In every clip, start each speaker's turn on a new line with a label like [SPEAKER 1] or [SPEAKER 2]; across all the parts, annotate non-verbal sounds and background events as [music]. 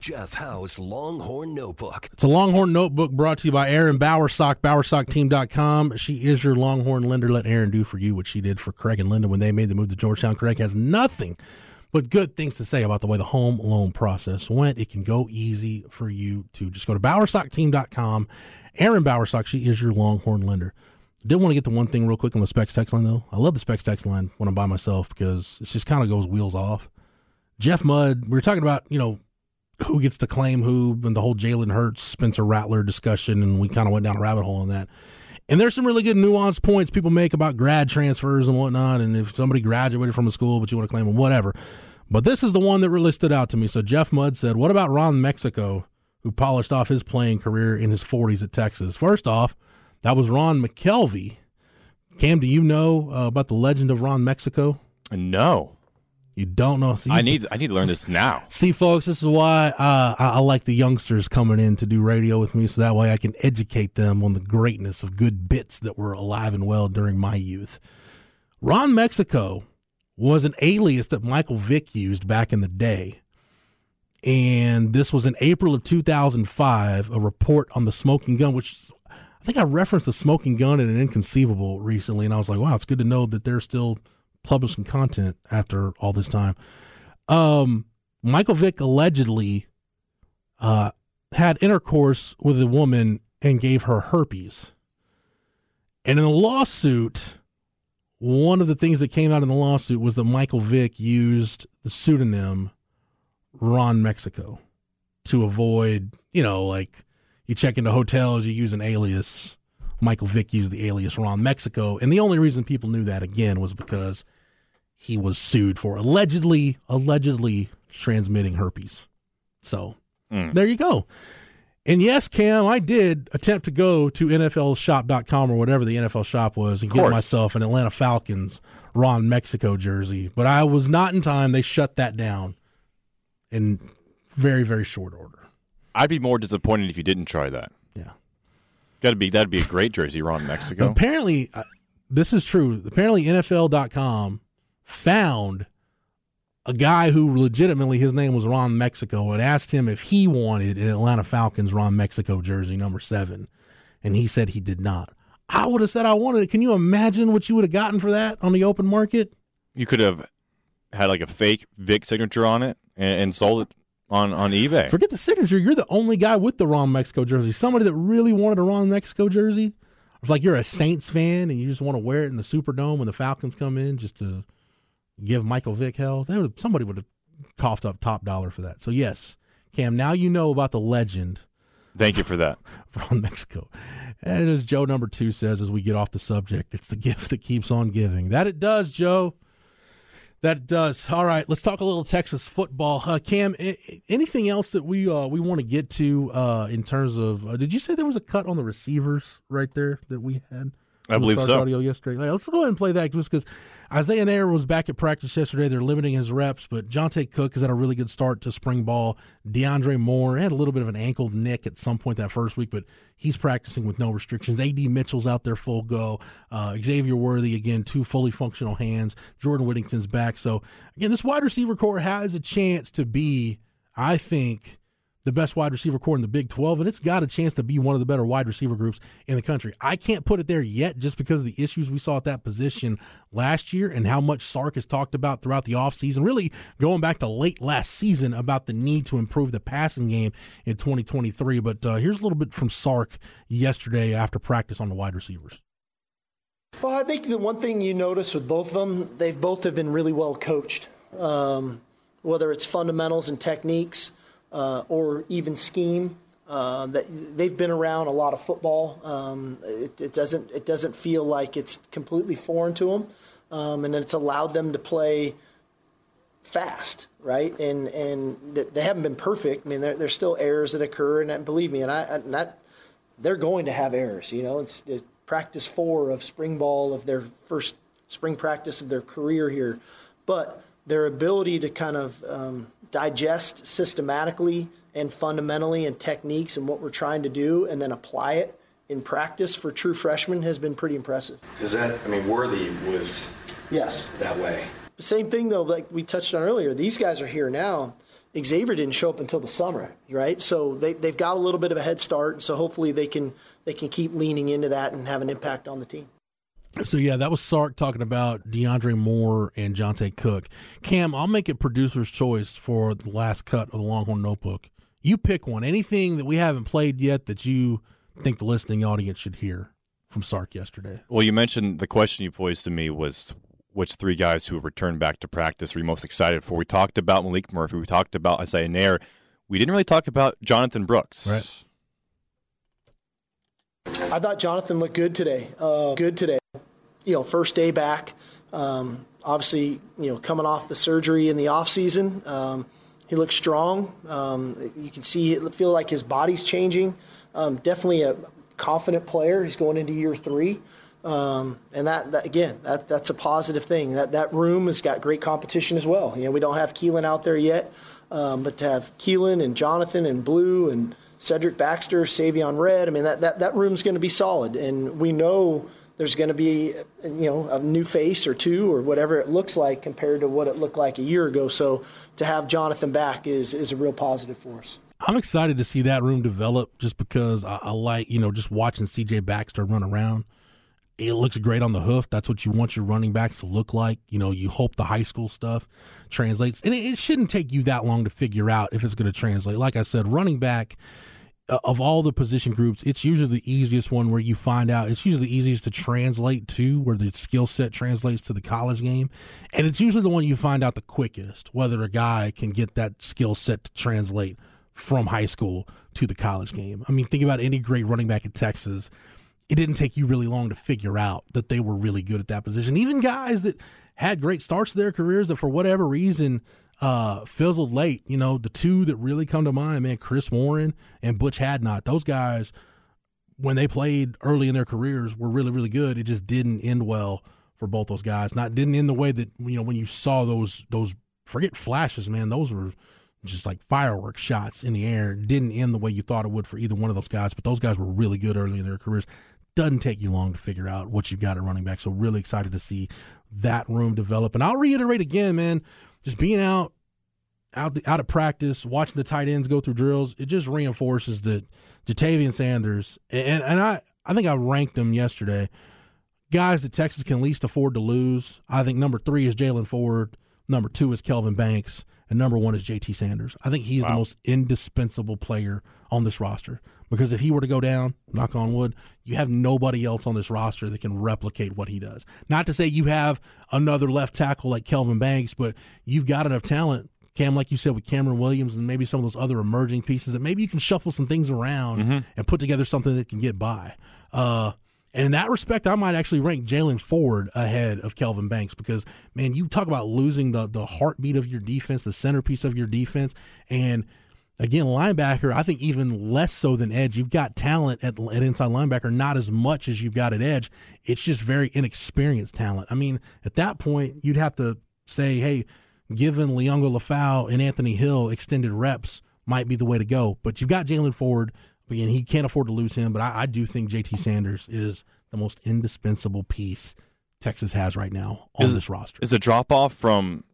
[SPEAKER 1] Jeff Howe's Longhorn Notebook.
[SPEAKER 2] It's a Longhorn Notebook brought to you by Erin Bowersock, bowersockteam.com. She is your Longhorn lender. Let Erin do for you what she did for Craig and Linda when they made the move to Georgetown. Craig has nothing but good things to say about the way the home loan process went. It can go easy for you to just go to bowersockteam.com. Erin Bowersock, she is your Longhorn lender. Did want to get the one thing real quick on the specs text line though. I love the specs text line when I'm by myself because it just kind of goes wheels off. Jeff Mudd, we were talking about, you know, who gets to claim who and the whole Jalen Hurts, Spencer Rattler discussion, and we kind of went down a rabbit hole on that. And there's some really good nuanced points people make about grad transfers and whatnot, and if somebody graduated from a school but you want to claim them, whatever. But this is the one that really stood out to me. So Jeff Mudd said, "What about Ron Mexico, who polished off his playing career in his 40s at Texas? First off, that was Ron McKelvey. Cam, do you know uh, about the legend of Ron Mexico?
[SPEAKER 3] No.
[SPEAKER 2] You don't know. See,
[SPEAKER 3] I need I need to learn this now. [laughs]
[SPEAKER 2] See, folks, this is why uh, I, I, like the youngsters coming in to do radio with me, so that way I can educate them on the greatness of good bits that were alive and well during my youth. Ron Mexico was an alias that Michael Vick used back in the day. And this was in April of 2005, a report on the smoking gun, which I think I referenced the smoking gun in an inconceivable recently. And I was like, wow, it's good to know that they're still publishing content after all this time. Um, Michael Vick allegedly uh, had intercourse with a woman and gave her herpes. And in the lawsuit, one of the things that came out in the lawsuit was that Michael Vick used the pseudonym Ron Mexico to avoid, you know, like you check into hotels, you use an alias Michael Vick used the alias Ron Mexico. And the only reason people knew that again was because he was sued for allegedly, allegedly transmitting herpes. So mm. there you go. And yes, Cam, I did attempt to go to NFLshop.com or whatever the NFL shop was and get myself an Atlanta Falcons Ron Mexico jersey, but I was not in time. They shut that down in very, very short order.
[SPEAKER 3] I'd be more disappointed if you didn't try that. Got to be that'd be a great jersey, Ron Mexico.
[SPEAKER 2] Apparently, uh, this is true. Apparently, NFL.com found a guy who legitimately his name was Ron Mexico and asked him if he wanted an Atlanta Falcons Ron Mexico jersey number seven, and he said he did not. I would have said I wanted it. Can you imagine what you would have gotten for that on the open market?
[SPEAKER 3] You could have had like a fake Vick signature on it and, and sold it on on eBay.
[SPEAKER 2] Forget the signature. You're the only guy with the Ron Mexico jersey. Somebody that really wanted a Ron Mexico jersey. It's like you're a Saints fan and you just want to wear it in the Superdome when the Falcons come in just to give Michael Vick hell. Would, somebody would have coughed up top dollar for that. So yes, Cam. Now you know about the legend.
[SPEAKER 3] Thank you for that, [laughs]
[SPEAKER 2] Ron Mexico. And as Joe number two says, as we get off the subject, it's the gift that keeps on giving. That it does, Joe. That does. All right, let's talk a little Texas football. Uh, Cam, anything else that we uh, we want to get to uh, in terms of? Uh, did you say there was a cut on the receivers right there that we had?
[SPEAKER 3] I believe so.
[SPEAKER 2] Audio yesterday. let's go ahead and play that just because Isaiah Neyor was back at practice yesterday. They're limiting his reps, but Johntay Cook has had a really good start to spring ball. DeAndre Moore had a little bit of an ankle nick at some point that first week, but he's practicing with no restrictions. AD Mitchell's out there full go. Uh, Xavier Worthy again, two fully functional hands. Jordan Whittington's back. So again, this wide receiver corps has a chance to be, I think the best wide receiver corps in the Big 12, and it's got a chance to be one of the better wide receiver groups in the country. I can't put it there yet just because of the issues we saw at that position last year and how much Sark has talked about throughout the offseason, really going back to late last season about the need to improve the passing game in 2023. But uh, here's a little bit from Sark yesterday after practice on the wide receivers.
[SPEAKER 4] Well, I think the one thing you notice with both of them, they've both have been really well coached. Um, whether it's fundamentals and techniques, uh, or even scheme. Uh, that they've been around a lot of football. Um, it, it, doesn't it doesn't feel like it's completely foreign to them, um, and it's allowed them to play fast, right? And and they haven't been perfect. I mean, there, there's still errors that occur, and believe me, and I and that they're going to have errors. You know, it's, it's practice four of spring ball of their first spring practice of their career here, but their ability to kind of um, digest systematically and fundamentally and techniques and what we're trying to do, and then apply it in practice for true freshmen has been pretty impressive.
[SPEAKER 5] Because that, I mean, Worthy was
[SPEAKER 4] yes
[SPEAKER 5] that way.
[SPEAKER 4] Same thing though, like we touched on earlier. These guys are here now. Xavier didn't show up until the summer, right? So they they've got a little bit of a head start. So hopefully they can they can keep leaning into that and have an impact on the team.
[SPEAKER 2] So yeah, that was Sark talking about DeAndre Moore and Johntay Cook. Cam, I'll make it producer's choice for the last cut of the Longhorn Notebook. You pick one. Anything that we haven't played yet that you think the listening audience should hear from Sark yesterday.
[SPEAKER 3] Well, you mentioned the question you posed to me was which three guys who returned back to practice were you most excited for? We talked about Malik Murphy. We talked about Isaiah Neyor. We didn't really talk about Jonathon Brooks.
[SPEAKER 2] Right.
[SPEAKER 4] I thought Jonathon looked good today. Uh, good today. You know, first day back. Um, obviously, you know, coming off the surgery in the off season, um, he looks strong. Um, you can see, feel like his body's changing. Um, definitely a confident player. He's going into year three. Um, and that, that, again, that, that's a positive thing. That that room has got great competition as well. You know, we don't have Keilan out there yet, um, but to have Keilan and Jonathon and Blue and Cedric Baxter, Savion Red, I mean that that that room's going to be solid, and we know there's going to be you know a new face or two or whatever it looks like compared to what it looked like a year ago. So to have Jonathon back is is a real positive for us.
[SPEAKER 2] I'm excited to see that room develop just because I, I like, you know, just watching CJ Baxter run around. It looks great on the hoof. That's what you want your running backs to look like. You know, you hope the high school stuff translates. And it, it shouldn't take you that long to figure out if it's going to translate. Like I said, running back of all the position groups, it's usually the easiest one where you find out. It's usually the easiest to translate to, where the skill set translates to the college game, and it's usually the one you find out the quickest whether a guy can get that skill set to translate from high school to the college game. I mean, think about any great running back in Texas. It didn't take you really long to figure out that they were really good at that position. Even guys that had great starts to their careers that for whatever reason uh, fizzled late. You know, the two that really come to mind, man, Chris Warren and Butch Hadnot. Those guys, when they played early in their careers, were really, really good. It just didn't end well for both those guys. Not didn't end the way that you know when you saw those those forget flashes, man. Those were just like fireworks shots in the air. Didn't end the way you thought it would for either one of those guys, but those guys were really good early in their careers. Doesn't take you long to figure out what you've got at running back. So really excited to see that room develop. And I'll reiterate again, man, just being out out the, out of practice, watching the tight ends go through drills, it just reinforces that Ja'Tavion Sanders and and I I think I ranked them yesterday. Guys that Texas can least afford to lose. I think number three is Jaylan Ford. Number two is Kelvin Banks and number one is JT Sanders. I think he's wow. the most indispensable player on this roster because if he were to go down, knock on wood, you have nobody else on this roster that can replicate what he does. Not to say you have another left tackle like Kelvin Banks, but you've got enough talent. Cam, like you said, with Cameron Williams and maybe some of those other emerging pieces, that maybe you can shuffle some things around mm-hmm. and put together something that can get by. Uh, and in that respect, I might actually rank Jaylan Ford ahead of Kelvin Banks because, man, you talk about losing the the heartbeat of your defense, the centerpiece of your defense, and again, linebacker. I think even less so than edge. You've got talent at, at inside linebacker, not as much as you've got at edge. It's just very inexperienced talent. I mean, at that point, you'd have to say, hey, given Liona Lefau and Anthony Hill extended reps might be the way to go. But you've got Jaylan Ford Again, he can't afford to lose him, but I, I do think JT Sanders is the most indispensable piece Texas has right now on
[SPEAKER 3] is,
[SPEAKER 2] this roster.
[SPEAKER 3] Is the drop off from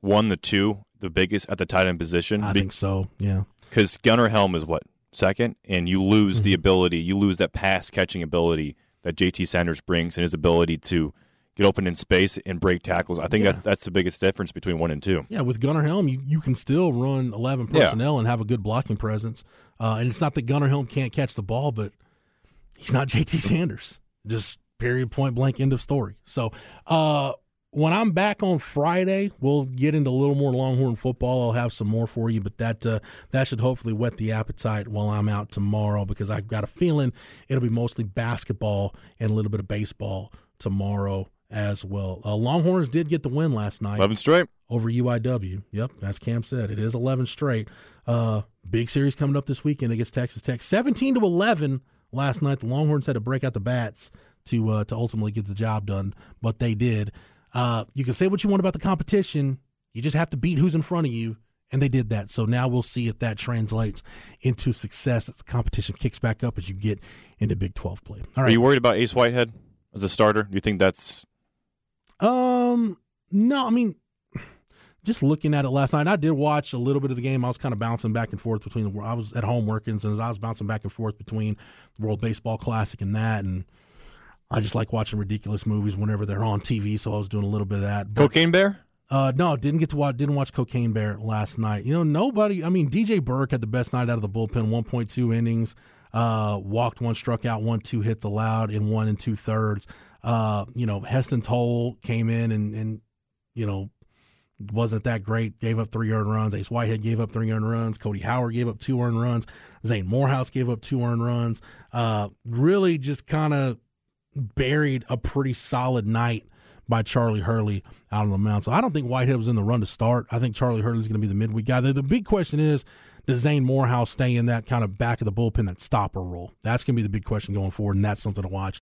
[SPEAKER 3] one to two the biggest at the tight end position?
[SPEAKER 2] I Be- think so. Yeah,
[SPEAKER 3] because Gunnar Helm is what second, and you lose mm-hmm. the ability, you lose that pass catching ability that JT Sanders brings, and his ability to get open in space and break tackles. I think yeah. that's that's the biggest difference between one and two.
[SPEAKER 2] Yeah, with Gunnar Helm, you, you can still run eleven personnel yeah. and have a good blocking presence. Uh, and it's not that Gunnar Helm can't catch the ball, but he's not [laughs] JT Sanders. Just period, point blank, end of story. So uh, when I'm back on Friday, we'll get into a little more Longhorn football. I'll have some more for you, but that uh, that should hopefully whet the appetite while I'm out tomorrow because I've got a feeling it'll be mostly basketball and a little bit of baseball tomorrow as well. Uh, Longhorns did get the win last night.
[SPEAKER 3] 11 straight.
[SPEAKER 2] Over UIW. Yep, as Cam said, it is 11 straight. Uh, big series coming up this weekend against Texas Tech. 17 to 11 last night. The Longhorns had to break out the bats to uh, to ultimately get the job done, but they did. Uh, you can say what you want about the competition. You just have to beat who's in front of you, and they did that. So now we'll see if that translates into success as the competition kicks back up as you get into Big 12 play.
[SPEAKER 3] All right. Are you worried about Ace Whitehead as a starter? Do you think that's
[SPEAKER 2] um, no, I mean, just looking at it last night, I did watch a little bit of the game. I was kind of bouncing back and forth between the. I was at home working, so I was bouncing back and forth between the World Baseball Classic and that, and I just like watching ridiculous movies whenever they're on TV. So I was doing a little bit of that.
[SPEAKER 3] But, Cocaine Bear.
[SPEAKER 2] Uh, no, didn't get to watch. Didn't watch Cocaine Bear last night. You know, nobody. I mean, DJ Burke had the best night out of the bullpen. One point two innings. Uh, walked one, struck out one, two hits allowed in one and two thirds. Uh, you know, Heston Tole came in and, and, you know, wasn't that great. Gave up three earned runs. Ace Whitehead gave up three earned runs. Cody Howard gave up two earned runs. Zane Morehouse gave up two earned runs. Uh, really just kind of buried a pretty solid night by Charlie Hurley out on the mound. So I don't think Whitehead was in the run to start. I think Charlie Hurley's going to be the midweek guy. The, the big question is, does Zane Morehouse stay in that kind of back of the bullpen, that stopper role? That's going to be the big question going forward, and that's something to watch